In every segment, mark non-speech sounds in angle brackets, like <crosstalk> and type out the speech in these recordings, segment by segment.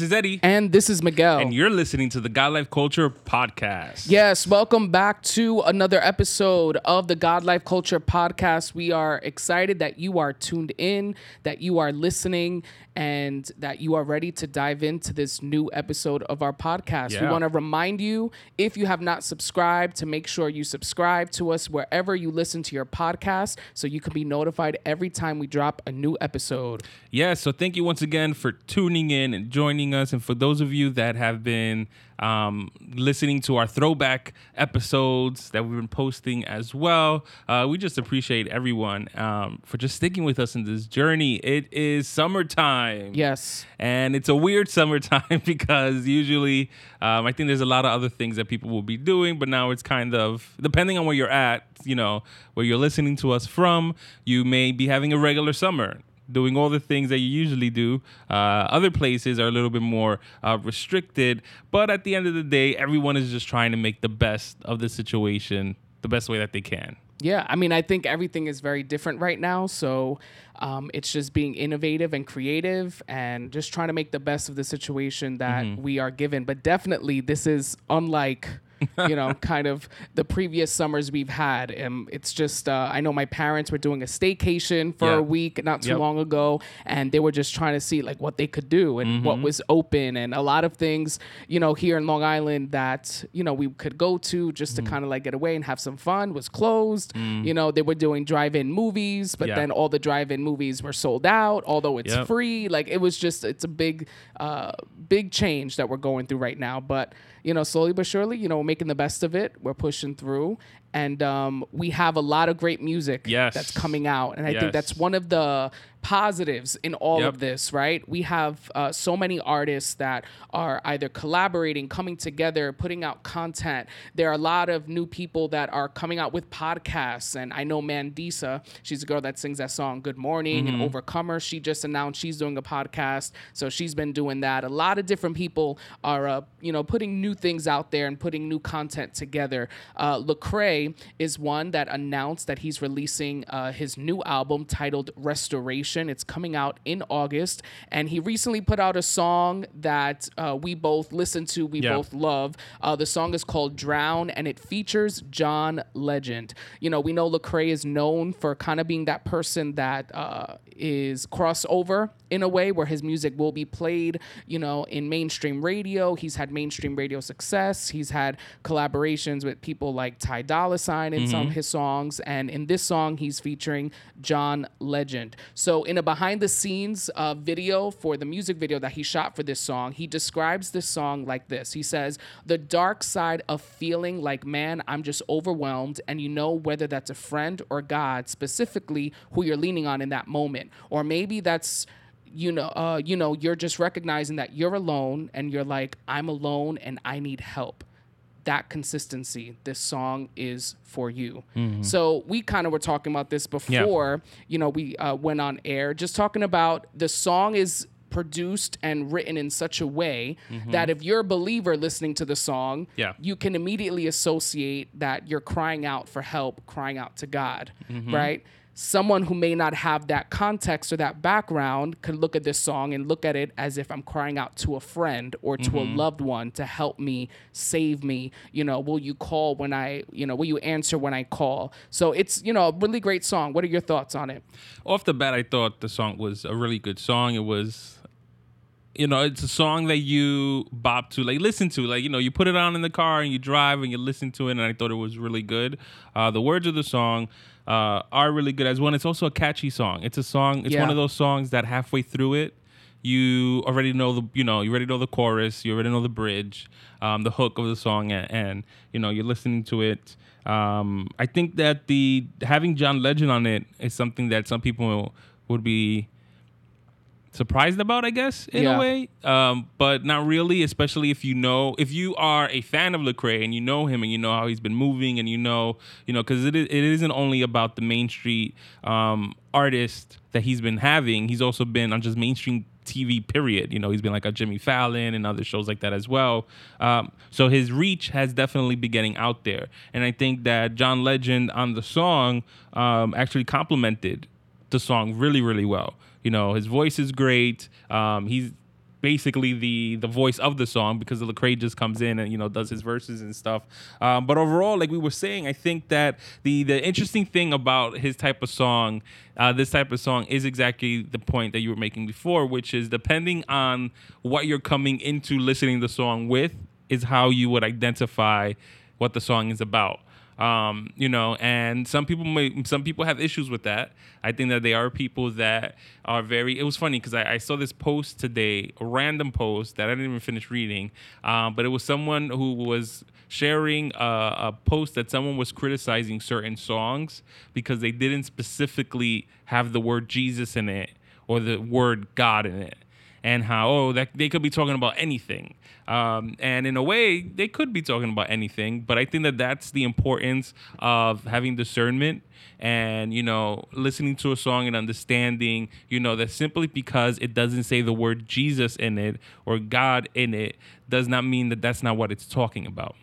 This is Eddie. And this is Miguel. And you're listening to the God Life Culture Podcast. Yes, welcome back to another episode of the God Life Culture Podcast. We are excited that you are tuned in, that you are listening, and that you are ready to dive into this new episode of our podcast. Yeah. We want to remind you, if you have not subscribed, to make sure you subscribe to us wherever you listen to your podcast so you can be notified every time we drop a new episode. Yeah, so thank you once again for tuning in and joining us. And for those of you that have been um, listening to our throwback episodes that we've been posting as well, uh, we just appreciate everyone um, for just sticking with us in this journey. It is summertime. Yes. And it's a weird summertime <laughs> because usually um, I think there's a lot of other things that people will be doing, but now it's kind of depending on where you're at, you know, where you're listening to us from, you may be having a regular summer. Doing all the things that you usually do. Uh, other places are a little bit more uh, restricted, but at the end of the day, everyone is just trying to make the best of the situation the best way that they can. Yeah, I mean, I think everything is very different right now. So um, it's just being innovative and creative and just trying to make the best of the situation that Mm-hmm. we are given. But definitely, this is unlike. You know, kind of the previous summers we've had. And it's just, uh, I know my parents were doing a staycation for Yeah. a week not too Yep. long ago, and they were just trying to see like what they could do and Mm-hmm. what was open, and a lot of things, you know, here in Long Island that you know we could go to just to kind of like get away and have some fun was closed. You know, they were doing drive-in movies, but Mm. Yeah. then all the drive-in movies were sold out, although it's Yep. free. Like it was just, it's a big, uh, big change that we're going through right now. But you know, slowly but surely, you know, making the best of it. We're pushing through, and um, we have a lot of great music Yes. that's coming out, and I Yes. think that's one of the positives in all Yep. of this, right? We have uh, so many artists that are either collaborating, coming together, putting out content. There are a lot of new people that are coming out with podcasts, and I know Mandisa, she's a girl that sings that song "Good Morning" and "Overcomer." She just announced she's doing a podcast, so she's been doing that. A lot of different people are, uh, you know, putting new things out there and putting new content together. Uh, Is one that announced that he's releasing uh, his new album titled Restoration. It's coming out in August, and he recently put out a song that uh, we both listen to, we Yeah. both love. Uh, the song is called Drown, and it features John Legend. You know, we know Lecrae is known for kind of being that person that uh, is crossover in a way where his music will be played, you know, in mainstream radio. He's had mainstream radio success. He's had collaborations with people like Ty Dolla Sign in some of his songs, and in this song, he's featuring John Legend. So, in a behind the scenes uh, video for the music video that he shot for this song, he describes this song like this. He says, "The dark side of feeling like man, I'm just overwhelmed, and you know whether that's a friend or God, specifically who you're leaning on in that moment, or maybe that's." you know, uh, you know, you're just recognizing that you're alone and you're like, I'm alone and I need help. That consistency, this song is for you. Mm-hmm. So we kind of were talking about this before, you know, we uh, went on air, just talking about the song is produced and written in such a way mm-hmm. that if you're a believer listening to the song, Yeah. you can immediately associate that you're crying out for help, crying out to God, mm-hmm. right? Someone who may not have that context or that background could look at this song and look at it as if I'm crying out to a friend or to a mm-hmm. loved one to help me, save me. You know, will you call when I, you know, will you answer when I call? So it's, you know, a really great song. What are your thoughts on it? off the bat, I thought the song was a really good song. It was, you know, it's a song that you bop to, like listen to, like you know, you put it on in the car and you drive and you listen to it, and I thought it was really good. Uh, the words of the song uh, are really good as one. It's also a catchy song. It's a song. It's Yeah. one of those songs that halfway through it. You already know the, you know, you already know the chorus. You already know the bridge, um, the hook of the song, and, and you know you're listening to it. Um, I think that the having John Legend on it is something that some people would be surprised about, I guess, in Yeah. a way. Um, but not really, especially if you know, if you are a fan of Lecrae and you know him and you know how he's been moving and you know, you know, because it, is- it isn't only about the Main Street um, artist that he's been having. He's also been on just mainstream TV, period. You know, he's been like a Jimmy Fallon and other shows like that as well. Um, so his reach has definitely been getting out there. And I think that John Legend on the song um, actually complimented the song really, really well. You know, his voice is great. Um, he's basically the the voice of the song because Lecrae just comes in and you know does his verses and stuff. Um, but overall, like we were saying, I think that the the interesting thing about his type of song, uh, this type of song, is exactly the point that you were making before, which is depending on what you're coming into listening the song with, is how you would identify what the song is about. Um, you know, and some people may, some people have issues with that. I think that they are people that are very. It was funny because I, I, saw this post today, a random post that I didn't even finish reading, um, but it was someone who was sharing a, a post that someone was criticizing certain songs because they didn't specifically have the word Jesus in it or the word God in it and how oh that they could be talking about anything. Um, and in a way they could be talking about anything but i think that that's the importance of having discernment and you know listening to a song and understanding you know that simply because it doesn't say the word jesus in it or god in it does not mean that that's not what it's talking about.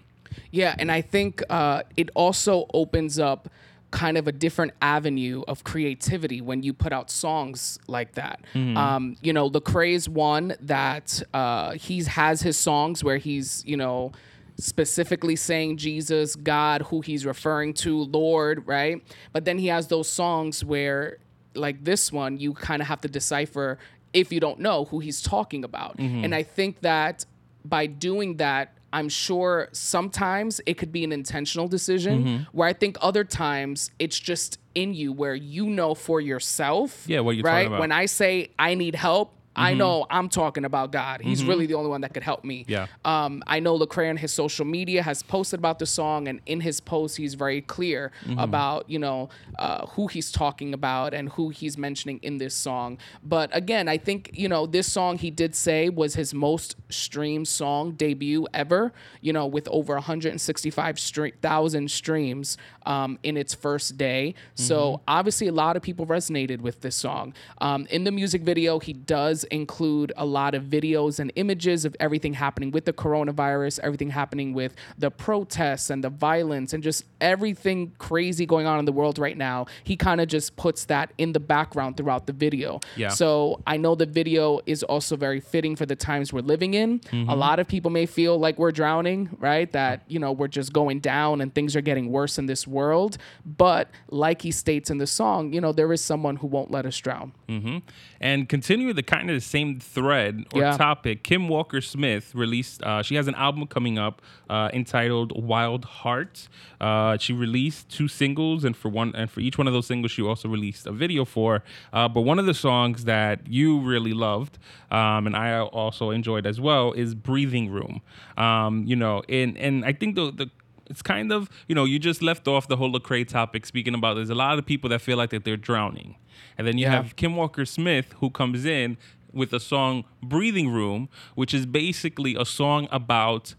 Yeah and i think uh, it also opens up kind of a different avenue of creativity when you put out songs like that. Mm-hmm. Um, you know, Lecrae's one that uh, he has his songs where he's, you know, specifically saying Jesus, God, who he's referring to, Lord, right? But then he has those songs where, like this one, you kind of have to decipher if you don't know who he's talking about. Mm-hmm. And I think that by doing that, I'm sure sometimes it could be an intentional decision mm-hmm. where I think other times it's just in you where you know for yourself. Yeah, what you right? When I say I need help, Mm-hmm. I know I'm talking about God. He's mm-hmm. really the only one that could help me. Yeah. Um, I know Lecrae on his social media has posted about the song, and in his post, he's very clear mm-hmm. about you know uh, who he's talking about and who he's mentioning in this song. But again, I think you know this song he did say was his most streamed song debut ever. You know, with over 165,000 streams um, in its first day. So mm-hmm. obviously, a lot of people resonated with this song. Um, in the music video, he does include a lot of videos and images of everything happening with the coronavirus, everything happening with the protests and the violence, and just everything crazy going on in the world right now. He kind of just puts that in the background throughout the video. Yeah. So I know the video is also very fitting for the times we're living in. Mm-hmm. A lot of people may feel like we're drowning, right? That, you know, we're just going down and things are getting worse in this world. But like he states in the song, you know, there is someone who won't let us drown. Mm-hmm. And continue the kind of the same thread or yeah. topic, Kim Walker Smith released. Uh, she has an album coming up uh, entitled Wild Heart. Uh, she released two singles, and for one, and for each one of those singles, she also released a video for. Uh, but one of the songs that you really loved, um, and I also enjoyed as well, is "Breathing Room." Um, you know, and and I think the the it's kind of you know you just left off the whole Lecrae topic speaking about there's a lot of people that feel like that they're drowning, and then you yeah. have Kim Walker Smith who comes in with the song Breathing Room, which is basically a song about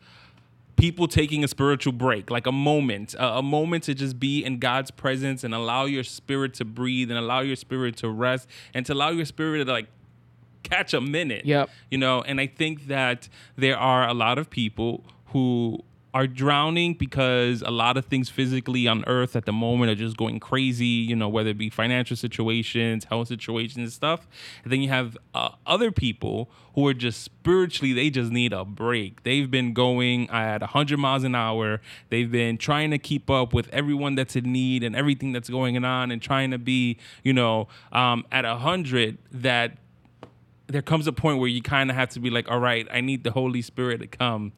people taking a spiritual break, like a moment, a, a, moment to just be in God's presence and allow your spirit to breathe and allow your spirit to rest and to allow your spirit to like catch a minute. Yep. You know, and I think that there are a lot of people who are drowning because a lot of things physically on earth at the moment are just going crazy, you know, whether it be financial situations, health situations and stuff. And then you have uh, other people who are just spiritually, they just need a break. They've been going at 100 miles an hour. They've been trying to keep up with everyone that's in need and everything that's going on and trying to be, you know, um, at 100 that there comes a point where you kind of have to be like, all right, I need the Holy Spirit to come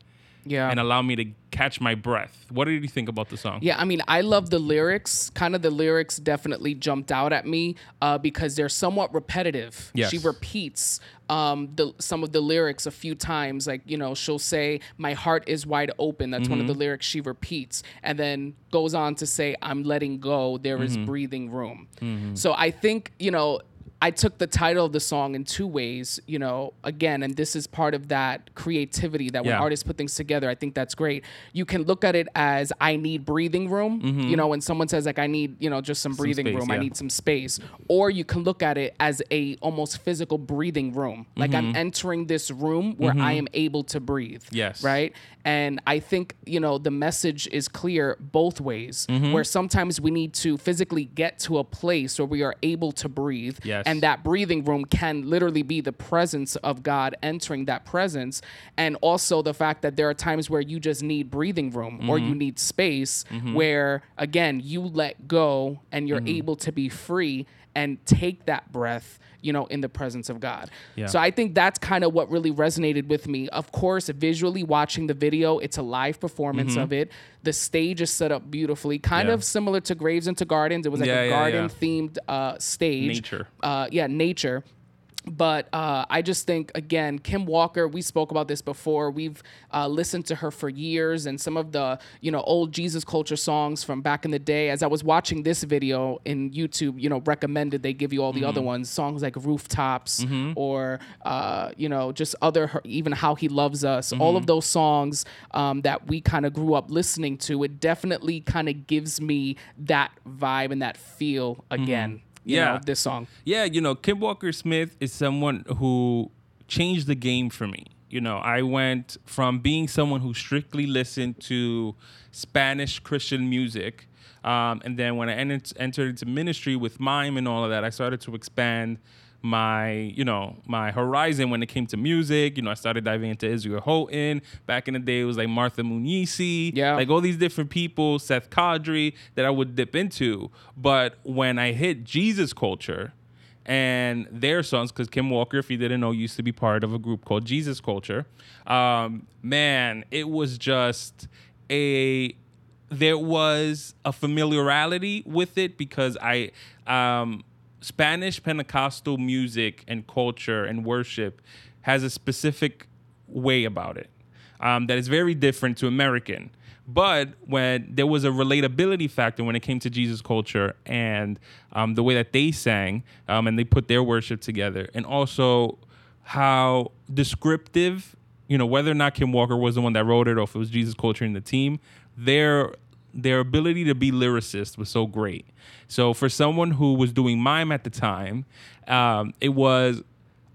yeah. and allow me to catch my breath. What did you think about the song? Yeah, I mean, I love the lyrics. Kind of the lyrics definitely jumped out at me uh, because they're somewhat repetitive. Yes. She repeats um, the, some of the lyrics a few times. Like, you know, she'll say, My heart is wide open. That's mm-hmm. one of the mm-hmm. lyrics she repeats. And then goes on to say, I'm letting go. There mm-hmm. is breathing room. Mm-hmm. So I think, you know, I took the title of the song in two ways, you know, again, and this is part of that creativity that when yeah. artists put things together, I think that's great. You can look at it as I need breathing room, mm-hmm. you know, when someone says like I need, you know, just some, some breathing space, room, yeah. I need some space, or you can look at it as a almost physical breathing room. Like mm-hmm. I'm entering this room where mm-hmm. I am able to breathe. Yes. Right? And I think, you know, the message is clear both ways, mm-hmm. where sometimes we need to physically get to a place where we are able to breathe. Yes And that breathing room can literally be the presence of God entering that presence. And also the fact that there are times where you just need breathing room or Mm-hmm. you need space where, again, you let go and you're Mm-hmm. able to be free and take that breath, you know, in the presence of God. Yeah. So I think that's kind of what really resonated with me. Of course, visually watching the video, it's a live performance of it. The stage is set up beautifully, kind Mm-hmm. Yeah. of similar to Graves into Gardens. It was like Yeah, a garden themed uh, stage. Nature. Uh, yeah, nature. But uh, I just think again, Kim Walker. We spoke about this before. We've uh, listened to her for years, and some of the you know old Jesus culture songs from back in the day. As I was watching this video in YouTube, you know, recommended they give you all the other ones, songs like Rooftops or uh, you know just other her, even How He Loves Us. All of those songs um, that we kind of grew up listening to. It definitely kind of gives me that vibe and that feel again. You Yeah. know, this song. yeah, you know, Kim Walker Smith is someone who changed the game for me. You know, I went from being someone who strictly listened to Spanish Christian music. Um, and then when I entered, entered into ministry with mime and all of that, I started to expand my, you know, my horizon when it came to music. You know, I started diving into Israel Houghton. Back in the day, it was like Martha Munizzi. Yeah. Like all these different people, Seth Kadri, that I would dip into. But when I hit Jesus culture and their songs, because Kim Walker, if you didn't know, used to be part of a group called Jesus Culture. Um, man, it was just a there was a familiarity with it because I um, Spanish Pentecostal music and culture and worship has a specific way about it um, that is very different to American. But when there was a relatability factor when it came to Jesus culture and um, the way that they sang um, and they put their worship together, and also how descriptive, you know, whether or not Kim Walker was the one that wrote it or if it was Jesus culture and the team, their their ability to be lyricist was so great. So for someone who was doing mime at the time, um, it was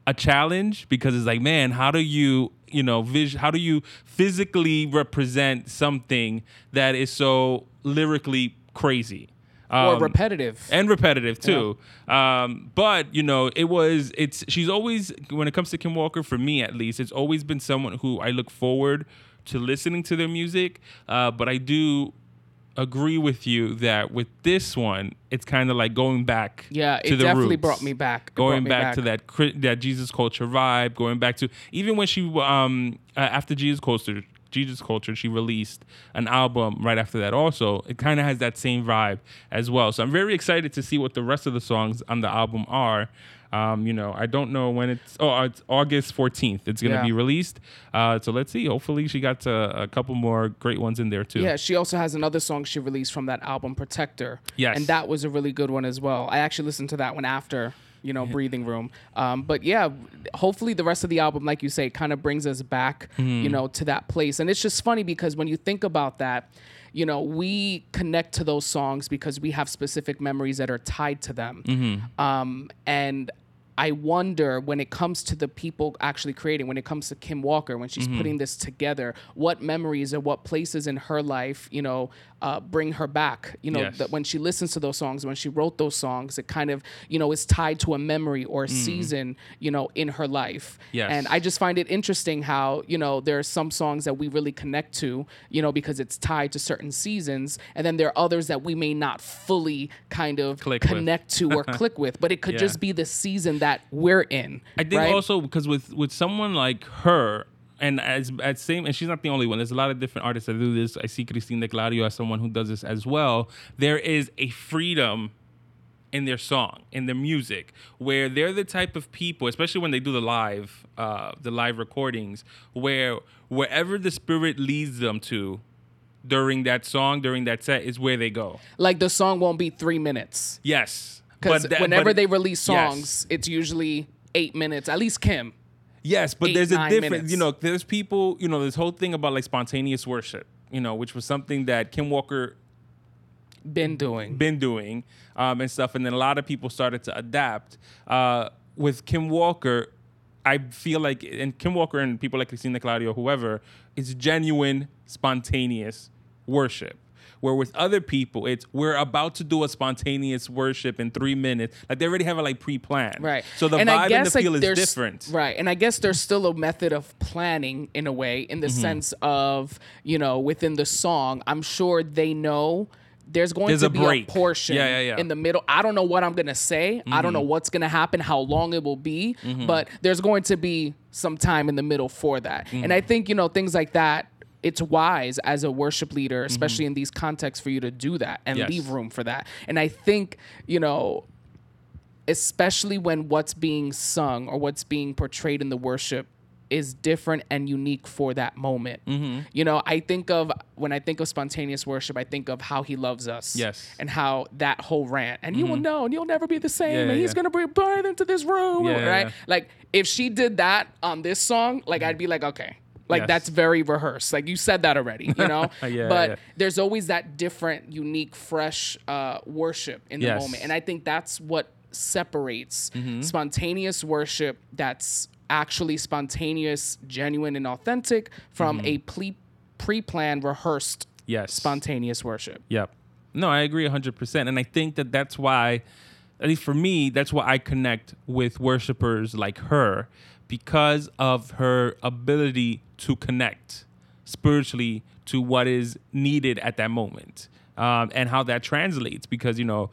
a challenge because it's like, man, how do you, you know, vis- how do you physically represent something that is so lyrically crazy? or Um, repetitive. and repetitive too. Um, but you know, it was it's she's always when it comes to Kim Walker for me at least, it's always been someone who I look forward to listening to their music. Uh, but I do agree with you that with this one, it's kind of like going back. yeah, to it definitely roots. brought me back. It Going me back, to that that Jesus culture vibe, going back to even when she um uh, after Jesus culture Jesus culture she released an album right after that also it kind of has that same vibe as well so I'm very excited to see what the rest of the songs on the album are um, you know I don't know when it's oh it's August 14th it's gonna Yeah. be released uh, so let's see hopefully she got uh, a couple more great ones in there too Yeah, she also has another song she released from that album, Protector. Yes. And that was a really good one as well. I actually listened to that one after, you know, Breathing Room. Um, but yeah, hopefully the rest of the album, like you say, kind of brings us back, Mm-hmm. you know, to that place. And it's just funny because when you think about that, you know, we connect to those songs because we have specific memories that are tied to them. Mm-hmm. Um, and I wonder when it comes to the people actually creating, when it comes to Kim Walker, when Mm-hmm. she's putting this together, what memories or what places in her life, you know, uh, bring her back. You know, Yes. that when she listens to those songs, when she wrote those songs, it kind of, you know, is tied to a memory or a season, you know, in her life. Mm. Yes. And I just find it interesting how, you know, there are some songs that we really connect to, you know, because it's tied to certain seasons. And then there are others that we may not fully kind of Click with. connect to or <laughs> click with, but it could Yeah. just be the season that we're in. I think right? also because with with someone like her, and as at same, and she's not the only one. There's a lot of different artists that do this. I see Christine D'Clario as someone who does this as well. There is a freedom in their song, in their music, where they're the type of people, especially when they do the live, uh, the live recordings, where wherever the spirit leads them to during that song, during that set, is where they go. like the song won't be three minutes Yes, because whenever they release yes. songs, it's usually eight minutes. At least Kim. Yes, but eight, there's a difference. minutes. You know, there's people. You know, this whole thing about like spontaneous worship. You know, which was something that Kim Walker Been doing. been doing um, and stuff, and then a lot of people started to adapt. Uh, with Kim Walker, I feel like, and Kim Walker and people like Christina Claudio, whoever, it's genuine, spontaneous worship. Where with other people, it's we're about to do a spontaneous worship in three minutes. Like they already have it like pre-planned. Right. So the and vibe guess, and the feel is different. Right. And I guess there's still a method of planning in a way, in the Mm-hmm. sense of, you know, within the song, I'm sure they know there's going There's to a be break. a portion Yeah, yeah, yeah. in the middle. I don't know what I'm going to say. I don't know Mm-hmm. what's going to happen, how long it will be, but there's going to be some time in the middle for that. And I think, you know, things like that. It's wise as a worship leader, especially in these contexts, for you to do that and Yes. leave room for that. And I think, you know, especially when what's being sung or what's being portrayed in the worship is different and unique for that moment. Mm-hmm. You know, I think of when I think of spontaneous worship, I think of how he loves us. Yes. Mm-hmm. And how that whole rant, and you will know, and you'll never be the same, Yeah, and he's gonna bring birth into this room, Yeah, right? yeah. Like if she did that on this song, like I'd be like, okay. Like Yes. that's very rehearsed. Like you said that already, you know. <laughs> Yeah, but yeah. there's always that different, unique, fresh uh, worship in the Yes. moment, and I think that's what separates Mm-hmm. spontaneous worship that's actually spontaneous, genuine, and authentic from Mm-hmm. a pre pre-planned, rehearsed Yes. spontaneous worship. Yep. No, I agree 100%. And I think that that's why, at least for me, that's why I connect with worshipers like her because of her ability to connect spiritually to what is needed at that moment um, and how that translates. Because, you know,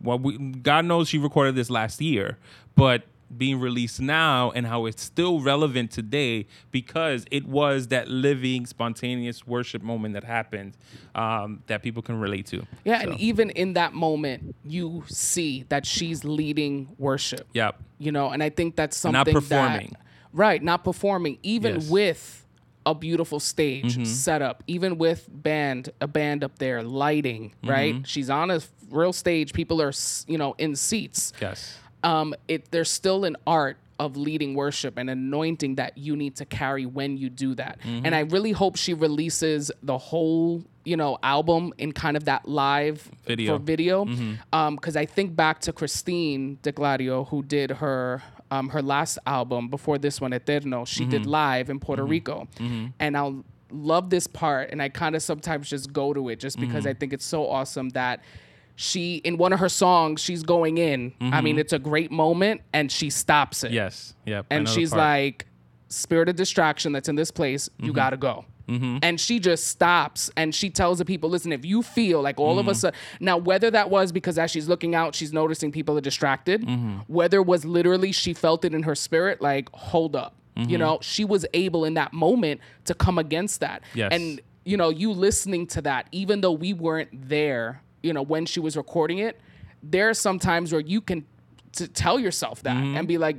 what we, God knows she recorded this last year, but being released now and how it's still relevant today because it was that living spontaneous worship moment that happened um, that people can relate to Yeah, So, and even in that moment, you see that she's leading worship. yep You know, and I think that's something Not performing. That, right, not performing, even Yes. with a beautiful stage Mm-hmm. setup, even with band, a band up there, lighting, right? Mm-hmm. She's on a real stage. People are, you know, in seats. yes um, it there's still an art of leading worship and anointing that you need to carry when you do that. Mm-hmm. And I really hope she releases the whole, you know, album in kind of that live Video. for video. Mm-hmm. Um, because I think back to Christine D'Clario, who did her um, her last album before this one, Eterno. She did Mm-hmm. live in Puerto Rico, and I'll love this part. And I kind of sometimes just go to it just because Mm-hmm. I think it's so awesome that she in one of her songs she's going in. I mean mm-hmm. it's a great moment and she stops it. Yes. Yep and she's like spirit of distraction that's in this place you mm-hmm. gotta go. Mm-hmm. And she just stops and she tells the people listen if you feel like all of us are, now whether that was because as she's looking out she's noticing people are distracted whether it was literally she felt it in her spirit like hold up. You know she was able in that moment to come against that. Yes. and you know, you listening to that, even though we weren't there, you know, when she was recording it, there are some times where you can to tell yourself that Mm-hmm. and be like,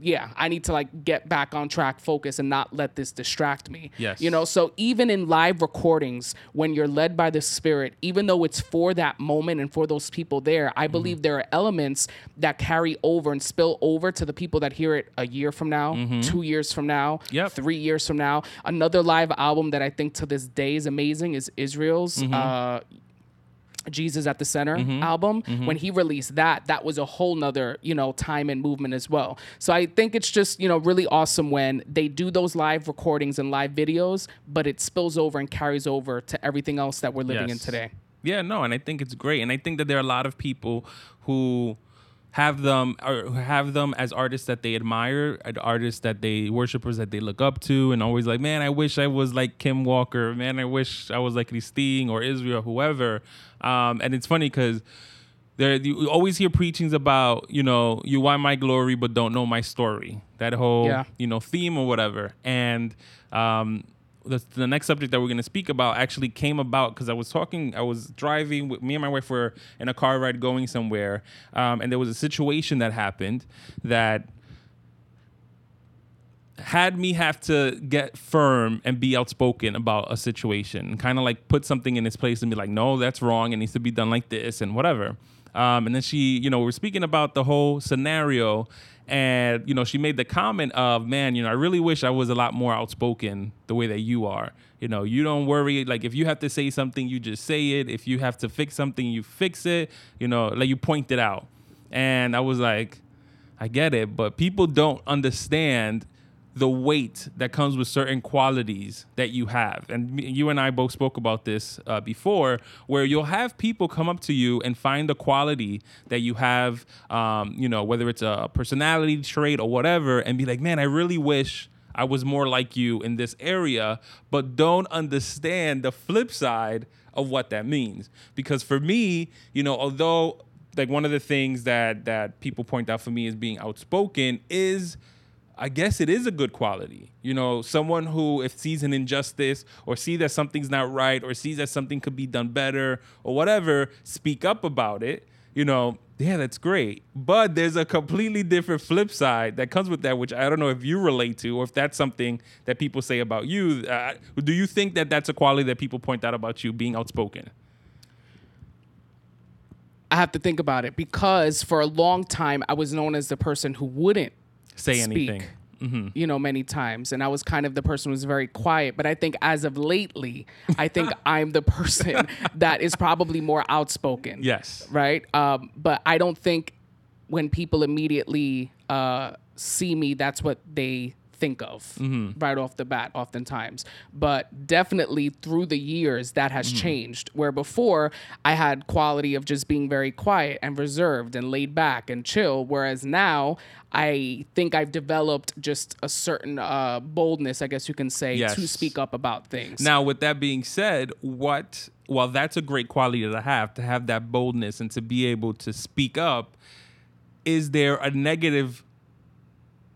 yeah, I need to like get back on track, focus, and not let this distract me. Yes. You know, so even in live recordings, when you're led by the Spirit, even though it's for that moment and for those people there, Mm-hmm. I believe there are elements that carry over and spill over to the people that hear it a year from now, two years from now, Mm-hmm. Yep. three years from now. Another live album that I think to this day is amazing is Israel's Mm-hmm. uh, Jesus at the Center mm-hmm. album. Mm-hmm. When he released that, that was a whole nother, you know, time and movement as well. So I think it's just, you know, really awesome when they do those live recordings and live videos, but it spills over and carries over to everything else that we're living in today. Yeah, no, and I think it's great, and I think that there are a lot of people who have them or have them as artists that they admire, artists that they worshipers that they look up to, and always like, man, I wish I was like Kim Walker, man, I wish I was like Christine or Israel, whoever. Um, and it's funny because there you always hear preachings about you know you want my glory but don't know my story that whole Yeah. you know theme or whatever and um the, the next subject that we're going to speak about actually came about because I was talking, I was driving with me and my wife were in a car ride going somewhere, um, and there was a situation that happened that had me have to get firm and be outspoken about a situation, kind of like put something in its place and be like, no, that's wrong. It needs to be done like this and whatever. Um, and then she, you know, we're speaking about the whole scenario, and you know, she made the comment of, man, you know, I really wish I was a lot more outspoken the way that you are. You know, you don't worry. Like if you have to say something, you just say it. If you have to fix something, you fix it. You know, like you point it out. And I was like, I get it, but people don't understand the weight that comes with certain qualities that you have. And you and I both spoke about this uh, before, where you'll have people come up to you and find the quality that you have, um, you know, whether it's a personality trait or whatever, and be like, man, I really wish. I was more like you in this area, but don't understand the flip side of what that means. Because for me, you know, although like one of the things that that people point out for me as being outspoken is I guess it is a good quality. You know, someone who if sees an injustice or see that something's not right or sees that something could be done better or whatever, speak up about it. You know, yeah, that's great. But there's a completely different flip side that comes with that, which I don't know if you relate to or if that's something that people say about you. Uh, do you think that that's a quality that people point out about you, being outspoken? I have to think about it because for a long time I was known as the person who wouldn't Say speak. anything. Mm-hmm. You know, many times, and I was kind of the person who was very quiet. But I think as of lately, I think <laughs> I'm the person that is probably more outspoken. Yes. right? Um, but I don't think when people immediately uh, see me, that's what they think of Mm-hmm. right off the bat, oftentimes. But definitely through the years, that has Mm-hmm. changed. Where before I had quality of just being very quiet and reserved and laid back and chill, whereas now I think I've developed just a certain uh, boldness, I guess you can say, to speak up about things. Now, with that being said, what while that's a great quality to have, to have that boldness and to be able to speak up, is there a negative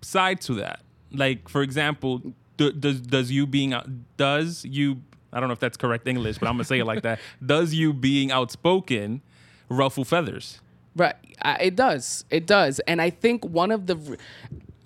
side to that? Like, for example, does does you being does you I don't know if that's correct English, but I'm gonna say it like that. <laughs> Does you being outspoken ruffle feathers? Right. It does. It does. And I think one of the,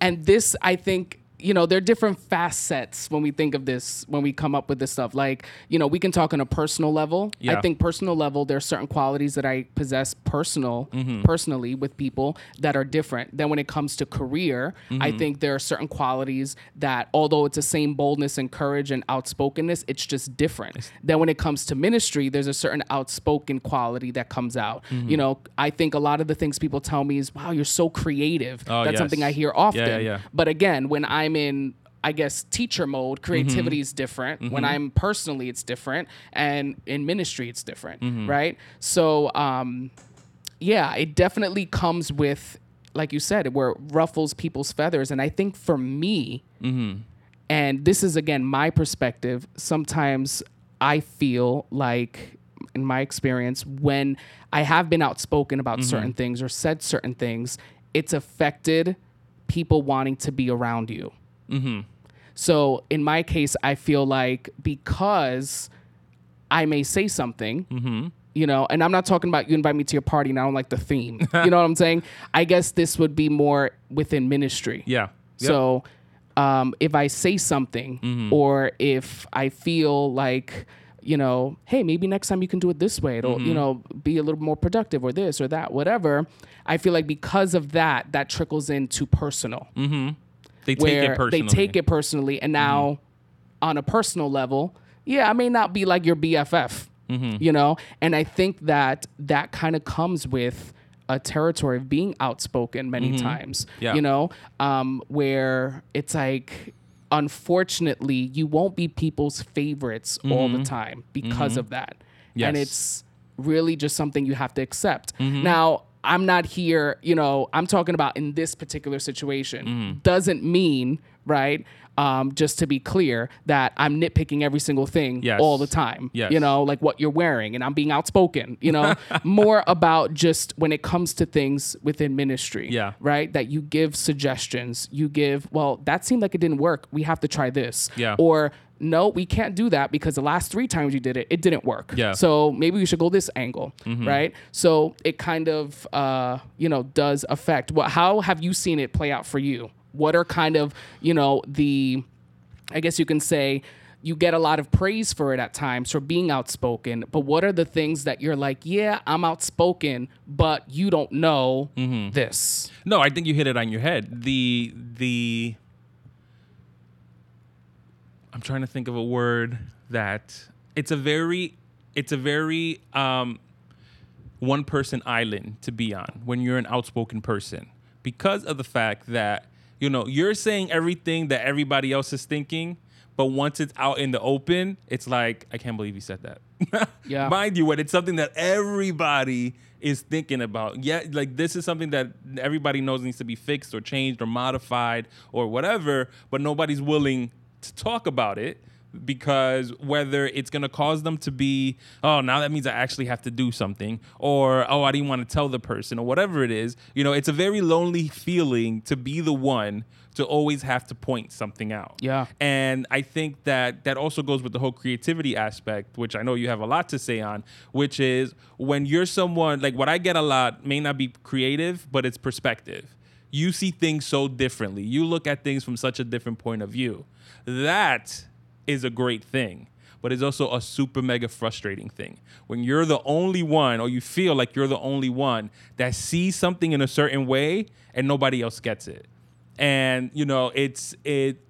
and this, I think, you know, there are different facets when we think of this, when we come up with this stuff. Like, you know, we can talk on a personal level. Yeah. I think personal level, there are certain qualities that I possess personal, mm-hmm. personally with people that are different. Then when it comes to career, I mm-hmm. think there are certain qualities that, although it's the same boldness and courage and outspokenness, it's just different. Then when it comes to ministry, there's a certain outspoken quality that comes out. Mm-hmm. You know, I think a lot of the things people tell me is, wow, you're so creative. Oh, That's yes. something I hear often. Yeah, yeah. But again, when I'm in I guess teacher mode, mm-hmm. creativity is different. Mm-hmm. When I'm personally, it's different, and in ministry, it's different, mm-hmm. right? So, um, yeah, it definitely comes with, like you said, where it ruffles people's feathers, and I think for me, and this is again my perspective. Sometimes I feel like, in my experience, when I have been outspoken about certain things or said certain things, it's affected people wanting to be around you. Mm-hmm. So in my case, I feel like because I may say something, mm-hmm. you know, and I'm not talking about you invite me to your party and I don't like the theme. <laughs> you know what I'm saying? I guess this would be more within ministry. Yeah. Yep. So um, if I say something mm-hmm. or if I feel like, you know, hey, maybe next time you can do it this way, it'll, you know, be a little more productive or this or that, whatever. I feel like because of that, that trickles into personal they take it personally. they take it personally, and now on a personal level, yeah, I may not be like your BFF, Mm-hmm. you know, and I think that that kind of comes with a territory of being outspoken many times, Mm-hmm. Yeah. you know, um, where it's like. Unfortunately, you won't be people's favorites all the time because of that. And Mm-hmm. It's really just something you have to accept. Mm-hmm. Now, I'm not here, you know, I'm talking about in this particular situation. Mm-hmm. Doesn't mean, right? Um, just to be clear, that I'm nitpicking every single thing Yes. all the time. Yes. You know, like what you're wearing, and I'm being outspoken, you know, <laughs> more about just when it comes to things within ministry. Yeah. Right? That you give suggestions. You give, well, that seemed like it didn't work. We have to try this. Yeah. Or no, we can't do that because the last three times you did it, it didn't work. Yeah. So maybe we should go this angle, Mm-hmm. right? So it kind of, uh, you know, does affect. What? How have you seen it play out for you? What are kind of, you know, the, I guess you can say, you get a lot of praise for it at times for being outspoken. But what are the things that you're like, yeah, I'm outspoken, but you don't know Mm-hmm. this? No, I think you hit it on your head. The the I'm trying to think of a word that it's a very it's a very um one person island to be on when you're an outspoken person because of the fact that you know, you're saying everything that everybody else is thinking, but once it's out in the open, it's like, I can't believe you said that. <laughs> Yeah. Mind you, when it's something that everybody is thinking about. Yeah, like this is something that everybody knows needs to be fixed or changed or modified or whatever, but nobody's willing to talk about it because whether it's going to cause them to be oh now that means i actually have to do something or oh i didn't want to tell the person or whatever it is you know it's a very lonely feeling to be the one to always have to point something out Yeah. and i think that that also goes with the whole creativity aspect which i know you have a lot to say on which is when you're someone like what i get a lot may not be creative but it's perspective you see things so differently you look at things from such a different point of view that is a great thing but it's also a super mega frustrating thing when you're the only one or you feel like you're the only one that sees something in a certain way and nobody else gets it and you know it's it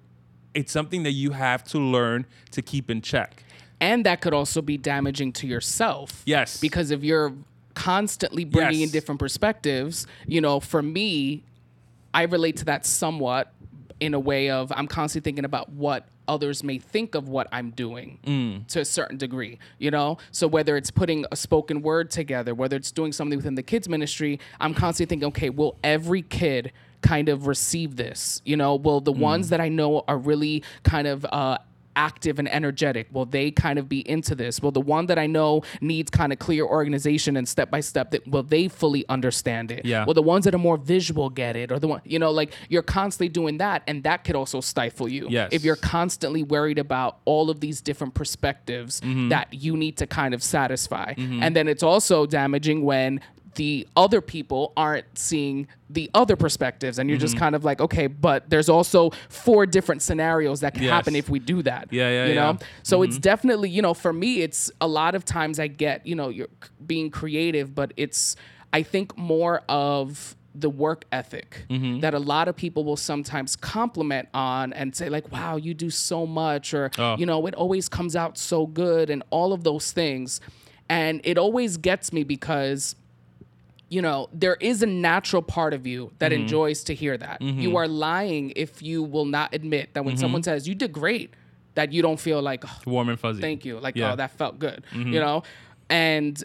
it's something that you have to learn to keep in check and that could also be damaging to yourself. Yes. Because if you're constantly bringing Yes. in different perspectives, you know, for me, I relate to that somewhat in a way of I'm constantly thinking about what others may think of what I'm doing Mm. to a certain degree, you know? So whether it's putting a spoken word together, whether it's doing something within the kids ministry, I'm constantly thinking, okay, will every kid kind of receive this? You know, will Mm. the ones that I know are really kind of uh active and energetic. Will they kind of be into this? Will the one that i know needs kind of clear organization and step by step that will they fully understand it? Yeah. will the ones that are more visual get it? Or the one you know like you're constantly doing that and that could also stifle you. Yes. if you're constantly worried about all of these different perspectives Mm-hmm. that you need to kind of satisfy. And then it's also damaging when the other people aren't seeing the other perspectives and you're Mm-hmm. just kind of like okay but there's also four different scenarios that can Yes. happen if we do that Yeah, yeah, you know yeah. Mm-hmm. so it's definitely you know for me it's a lot of times i get you know you're being creative but it's i think more of the work ethic Mm-hmm. that a lot of people will sometimes compliment on and say like wow you do so much or Oh. you know it always comes out so good and all of those things and it always gets me because you know, there is a natural part of you that Mm-hmm. enjoys to hear that. You are lying if you will not admit that when Mm-hmm. someone says you did great, that you don't feel like, oh, warm and fuzzy thank you, like Yeah. Mm-hmm. oh that felt good, you know, and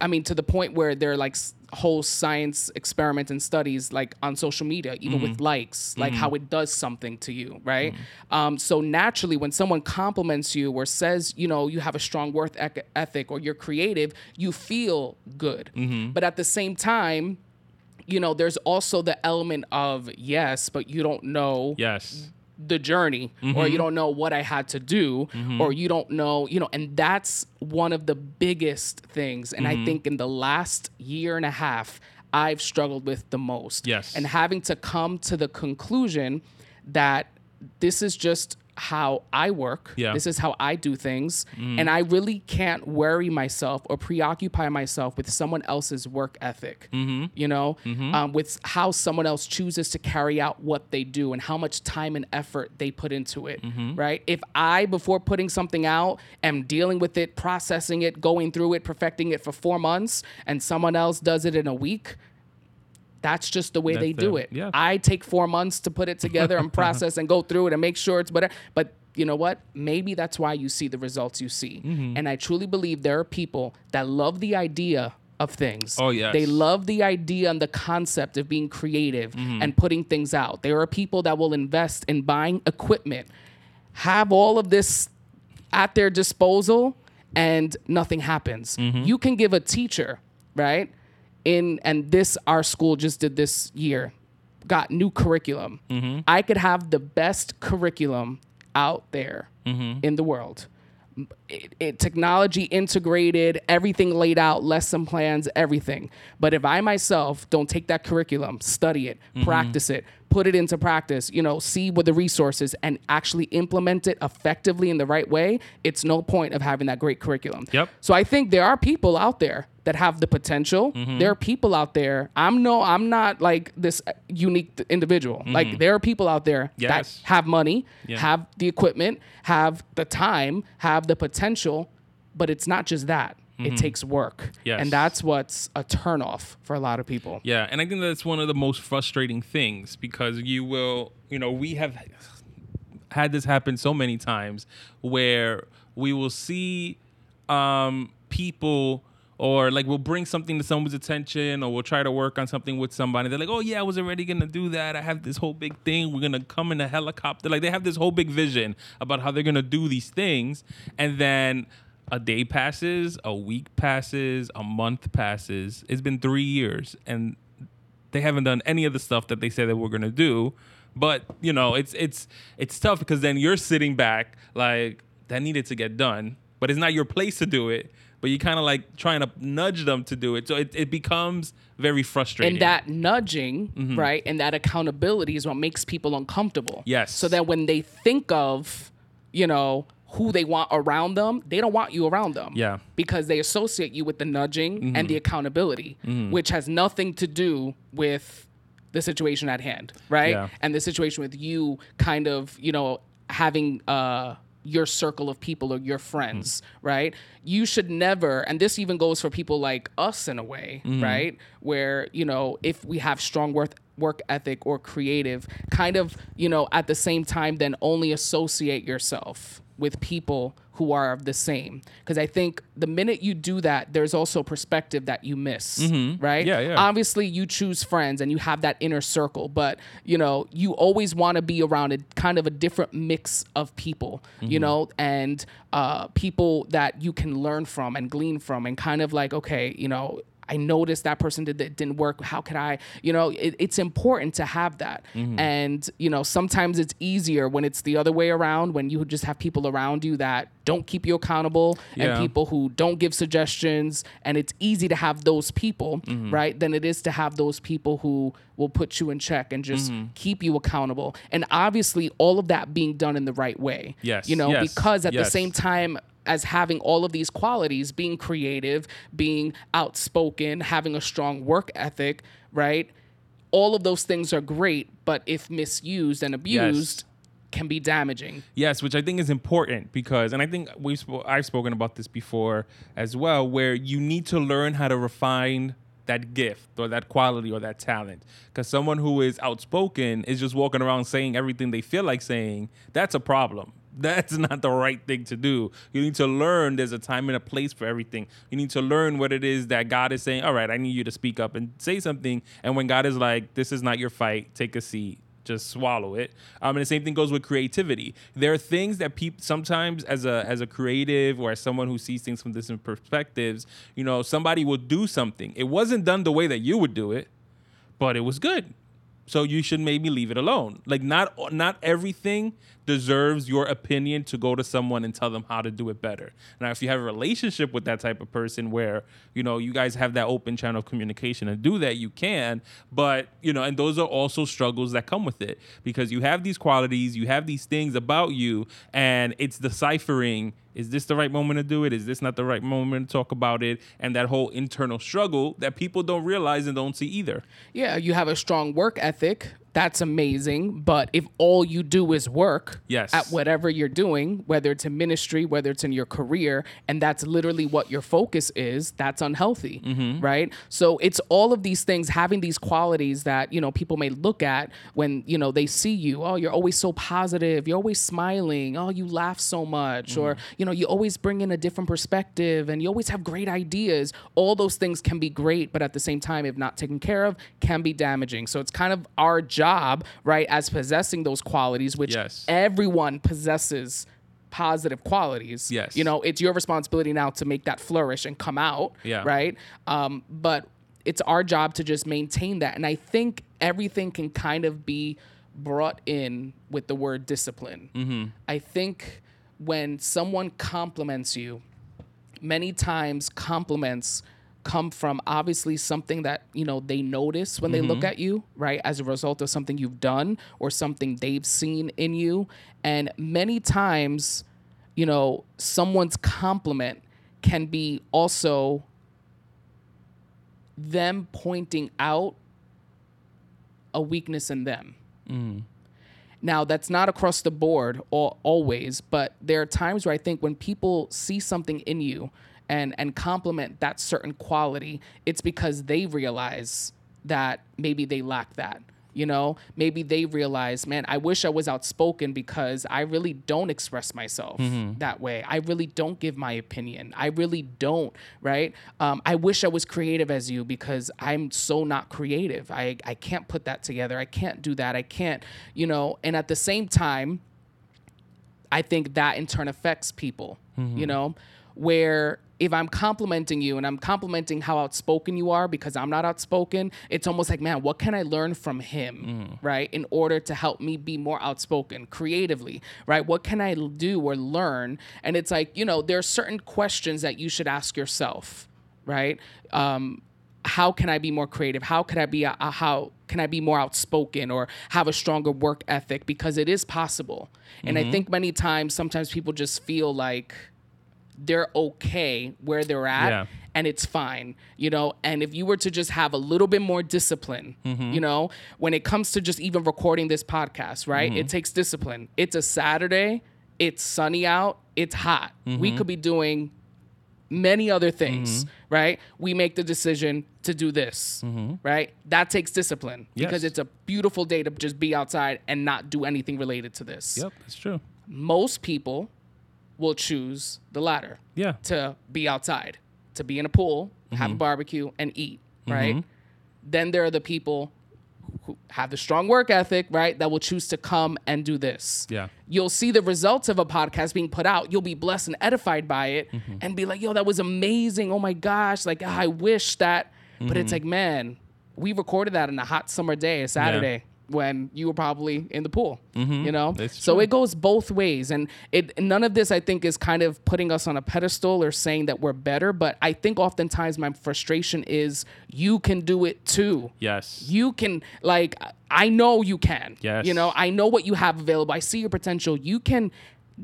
I mean to the point where there are like whole science experiments and studies like on social media, even Mm-hmm. with likes, like how it does something to you, right? Um, so naturally, when someone compliments you or says, you know, you have a strong worth ec- ethic or you're creative, you feel good. Mm-hmm. But at the same time, you know, there's also the element of yes, but you don't know yes the journey or Mm-hmm. you don't know what I had to do or you don't know, you know, and that's one of the biggest things. And Mm-hmm. I think in the last year and a half, I've struggled with the most. Yes. And having to come to the conclusion that this is just how I work. Yeah. This is how I do things. Mm. And I really can't worry myself or preoccupy myself with someone else's work ethic. Mm-hmm. You know, um, with how someone else chooses to carry out what they do and how much time and effort they put into it. Mm-hmm. Right. If I, before putting something out, am dealing with it, processing it, going through it, perfecting it for four months, and someone else does it in a week, that's just the way they do it. yeah. I take four months to put it together and <laughs> process and go through it and make sure it's better. But you know what? Maybe that's why you see the results you see. Mm-hmm. And I truly believe there are people that love the idea of things. Oh, yes. They love the idea and the concept of being creative Mm-hmm. and putting things out. There are people that will invest in buying equipment, have all of this at their disposal, and nothing happens. Mm-hmm. You can give a teacher, right? In and this our school just did this year, got new curriculum. Mm-hmm. I could have the best curriculum out there Mm-hmm. in the world. It, it, technology integrated, everything laid out, lesson plans, everything. But if I myself don't take that curriculum, study it, Mm-hmm. practice it, put it into practice, you know, see what the resources and actually implement it effectively in the right way, it's no point of having that great curriculum. Yep. So I think there are people out there that have the potential. Mm-hmm. There are people out there. I'm no, I'm not like this unique individual. Like there are people out there Mm-hmm. Yes. that have money, Yeah. have the equipment, have the time, have the potential, but it's not just that. It takes work. Yes. And that's what's a turnoff for a lot of people. Yeah, and I think that's one of the most frustrating things because you will, you know, we have had this happen so many times where we will see um, people or like we'll bring something to someone's attention or we'll try to work on something with somebody. They're like, oh yeah, I was already gonna do that. I have this whole big thing. We're gonna come in a helicopter. Like they have this whole big vision about how they're gonna do these things, and then a day passes, a week passes, a month passes. It's been three years, and they haven't done any of the stuff that they said they were gonna do. But you know, it's it's it's tough because then you're sitting back like that needed to get done, but it's not your place to do it. But you kind of like trying to nudge them to do it, so it, it becomes very frustrating. And that nudging, mm-hmm. right, and that accountability is what makes people uncomfortable. Yes. So that when they think of, you know, who they want around them, they don't want you around them. Yeah. Because they associate you with the nudging and mm-hmm. the accountability, mm-hmm. which has nothing to do with the situation at hand, right? Yeah. And the situation with you kind of, you know, having uh your circle of people or your hmm. friends, right? You should never, and this even goes for people like us in a way, hmm. right? Where, you know, if we have strong work work ethic or creative, kind of, you know, at the same time then only associate yourself with people who are the same. Because I think the minute you do that, there's also perspective that you miss, right? Yeah, yeah. Obviously, you choose friends and you have that inner circle, but you know, you always want to be around a kind of a different mix of people, you know, and uh, people that you can learn from and glean from, and kind of like, okay, you know. I noticed that person did that didn't work. How could I? You know, it, it's important to have that. And you know, sometimes it's easier when it's the other way around. When you just have people around you that don't keep you accountable Yeah. and people who don't give suggestions. And it's easy to have those people, Mm-hmm. right? Than it is to have those people who will put you in check and just Mm-hmm. keep you accountable. And obviously, all of that being done in the right way. Yes, You know, yes, because at yes. the same time as having all of these qualities, being creative, being outspoken, having a strong work ethic, right? All of those things are great, but if misused and abused, can be damaging. Yes, which I think is important because, and I think we've spo- I've spoken about this before as well, where you need to learn how to refine that gift or that quality or that talent. Because someone who is outspoken is just walking around saying everything they feel like saying. That's a problem. That's not the right thing to do. You need to learn there's a time and a place for everything. You need to learn what it is that God is saying. All right, I need you to speak up and say something. And when God is like, this is not your fight, take a seat just swallow it. Um, and the same thing goes with creativity. There are things that people sometimes, as a as a creative or as someone who sees things from different perspectives, you know, somebody will do something. It wasn't done the way that you would do it, but it was good. So you should maybe leave it alone. Like not not everything deserves your opinion to go to someone and tell them how to do it better. Now, if you have a relationship with that type of person where, you know, you guys have that open channel of communication and do that, you can. But, you know, and those are also struggles that come with it because you have these qualities, you have these things about you, and it's deciphering is this the right moment to do it? Is this not the right moment to talk about it? And that whole internal struggle that people don't realize and don't see either. Yeah, you have a strong work ethic. That's amazing. But if all you do is work Yes. at whatever you're doing, whether it's in ministry, whether it's in your career, and that's literally what your focus is, that's unhealthy, Mm-hmm. right? So it's all of these things, having these qualities that, you know, people may look at when, you know, they see you. Oh, you're always so positive. You're always smiling. Oh, you laugh so much. Or, Mm-hmm. you know, you always bring in a different perspective and you always have great ideas. All those things can be great, but at the same time, if not taken care of, can be damaging. So it's kind of our job, right, as possessing those qualities, which Yes. everyone possesses positive qualities. Yes. You know, it's your responsibility now to make that flourish and come out. Yeah. Right. Um, but it's our job to just maintain that. And I think everything can kind of be brought in with the word discipline. I think when someone compliments you, many times compliments come from obviously something that you know they notice when they look mm-hmm. at you right as a result of something you've done or something they've seen in you. And many times you know someone's compliment can be also them pointing out a weakness in them. Mm. Now, that's not across the board always, but there are times where I think when people see something in you and and compliment that certain quality, it's because they realize that maybe they lack that. You know, maybe they realize, man, I wish I was outspoken because I really don't express myself that way. I really don't give my opinion. I really don't, right? Um, I wish I was creative as you because I'm so not creative. I, I can't put that together. I can't do that. I can't, you know, and at the same time, I think that in turn affects people, you know, where if I'm complimenting you and I'm complimenting how outspoken you are because I'm not outspoken, it's almost like, man, what can I learn from him, mm. right? In order to help me be more outspoken creatively, right? What can I do or learn? And it's like, you know, there are certain questions that you should ask yourself, right? Um, how can I be more creative? How could I be a, a- how can I be more outspoken or have a stronger work ethic? Because it is possible. And I mm-hmm. think many times, sometimes people just feel like they're okay where they're at Yeah. and it's fine, you know. And if you were to just have a little bit more discipline, mm-hmm. you know, when it comes to just even recording this podcast, right? It mm-hmm. takes discipline. It's a Saturday, it's sunny out, it's hot. We mm-hmm. could be doing many other things, right? We make the decision to do this, right? That takes discipline because it's a beautiful day to just be outside and not do anything related to this. Yep, that's true. Most people will choose the latter Yeah. to be outside, to be in a pool, Mm-hmm. have a barbecue, and eat, right? Then there are the people who have the strong work ethic, right? That will choose to come and do this. Yeah. You'll see the results of a podcast being put out. You'll be blessed and edified by it Mm-hmm. and be like, yo, that was amazing. Oh my gosh. Like, I wish that. But Mm-hmm. it's like, man, we recorded that on a hot summer day, a Saturday. When you were probably in the pool, you know, Mm-hmm. So it goes both ways, and it none of this I think is kind of putting us on a pedestal or saying that we're better. But I think oftentimes my frustration is you can do it too. Yes. You can like I know you can. Yes. You know, I know what you have available. I see your potential. You can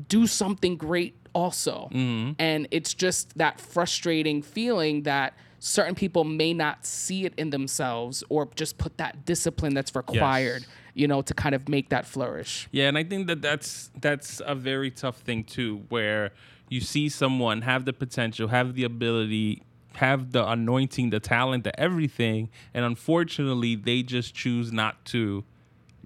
do something great also. Mm-hmm. And it's just that frustrating feeling that certain people may not see it in themselves or just put that discipline that's required, you know, to kind of make that flourish. Yeah, and I think that that's that's a very tough thing too, where you see someone have the potential, have the ability, have the anointing, the talent, the everything, and unfortunately, they just choose not to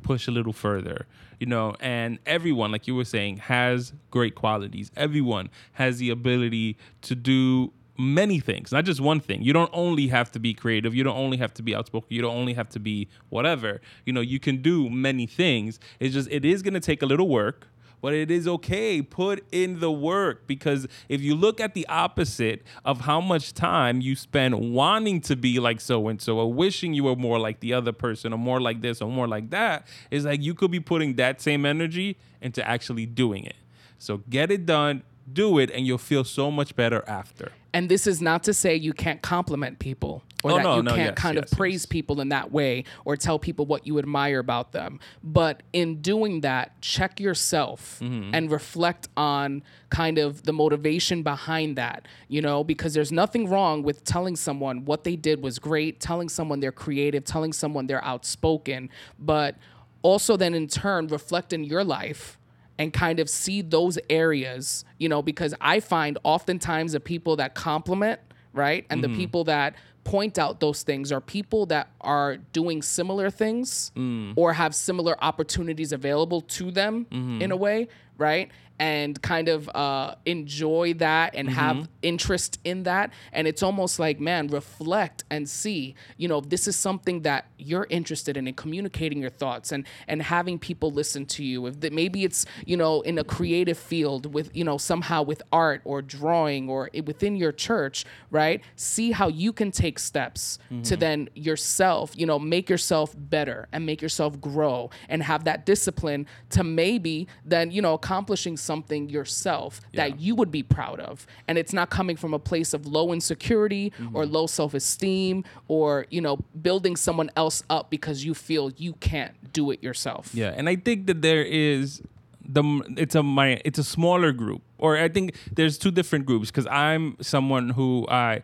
push a little further. You know, and everyone, like you were saying, has great qualities. Everyone has the ability to do many things, not just one thing. You don't only have to be creative. You don't only have to be outspoken. You don't only have to be whatever. You know, you can do many things. It's just it is going to take a little work, but it is okay. Put in the work because if you look at the opposite of how much time you spend wanting to be like so and so or wishing you were more like the other person or more like this or more like that, is like you could be putting that same energy into actually doing it. So get it done, do it, and you'll feel so much better after. And this is not to say you can't compliment people or Oh, that no, you no, can't yes, kind yes, of praise yes. people in that way or tell people what you admire about them. But in doing that, check yourself Mm-hmm. and reflect on kind of the motivation behind that, you know, because there's nothing wrong with telling someone what they did was great, telling someone they're creative, telling someone they're outspoken, but also then in turn reflect in your life and kind of see those areas, you know, because I find oftentimes the people that compliment, right, and the mm-hmm. people that point out those things are people that are doing similar things mm. or have similar opportunities available to them mm-hmm. in a way, right? And kind of uh, enjoy that and have interest in that. And it's almost like, man, reflect and see, you know, this is something that you're interested in and communicating your thoughts and and having people listen to you. If that maybe it's, you know, in a creative field with, you know, somehow with art or drawing or within your church, right? See how you can take steps to then yourself, you know, make yourself better and make yourself grow and have that discipline to maybe then, you know, accomplishing something yourself that you would be proud of. And it's not coming from a place of low insecurity mm-hmm. or low self-esteem or, you know, building someone else up because you feel you can't do it yourself. Yeah, and I think that there is the it's a my it's a smaller group, or I think there's two different groups because I'm someone who I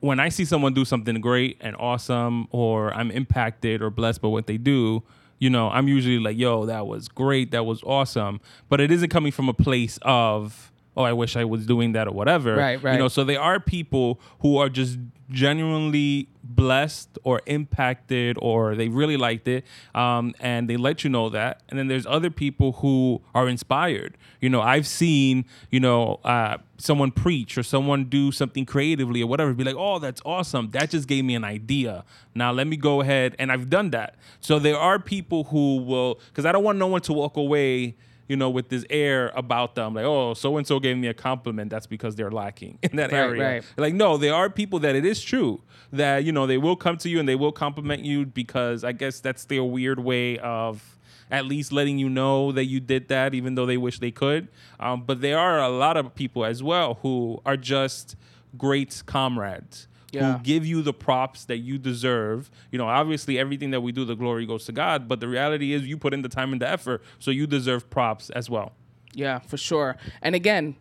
when I see someone do something great and awesome, or I'm impacted or blessed by what they do. You know, I'm usually like, "Yo, that was great, that was awesome," but it isn't coming from a place of oh, I wish I was doing that or whatever. Right, right. You know, so there are people who are just genuinely blessed or impacted or they really liked it um, and they let you know that. And then there's other people who are inspired. You know i've seen you know uh, someone preach or someone do something creatively or whatever be like oh that's awesome. That just gave me an idea. Now let me go ahead and i've done that. So there are people who will because i don't want no one to walk away you know, with this air about them, like, oh, so and so gave me a compliment. That's because they're lacking <laughs> in that Right, area. right. Like, no, there are people that it is true that you know they will come to you and they will compliment you because I guess that's their weird way of at least letting you know that you did that, even though they wish they could. Um, but there are a lot of people as well who are just great comrades. Yeah. Who give you the props that you deserve. You know, obviously everything that we do, the glory goes to God. But the reality is, you put in the time and the effort, so you deserve props as well. Yeah, for sure. And again,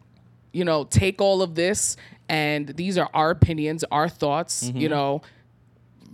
you know, take all of this and these are our opinions, our thoughts, you mm-hmm. know.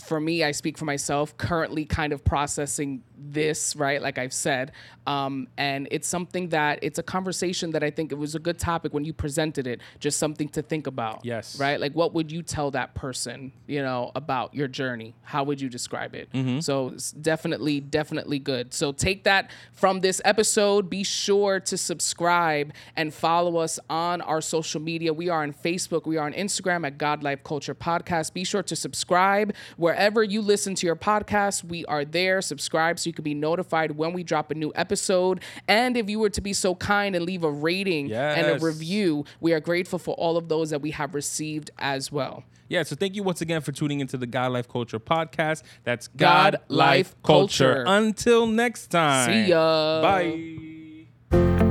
For me, I speak for myself, currently kind of processing this, right? Like I've said. Um, and it's something that it's a conversation that I think it was a good topic when you presented it, just something to think about. Yes. Right? Like what would you tell that person, you know, about your journey? How would you describe it? So it's definitely, definitely good. So take that from this episode. Be sure to subscribe and follow us on our social media. We are on Facebook, we are on Instagram at God Life Culture Podcast. Be sure to subscribe wherever you listen to your podcast. We are there. Subscribe so you can be notified when we drop a new episode. And if you were to be so kind and leave a rating and a review, we are grateful for all of those that we have received as well. Yeah, so thank you once again for tuning into the God Life Culture podcast. That's God God, Life Life Culture. Culture. Until next time. See ya. Bye.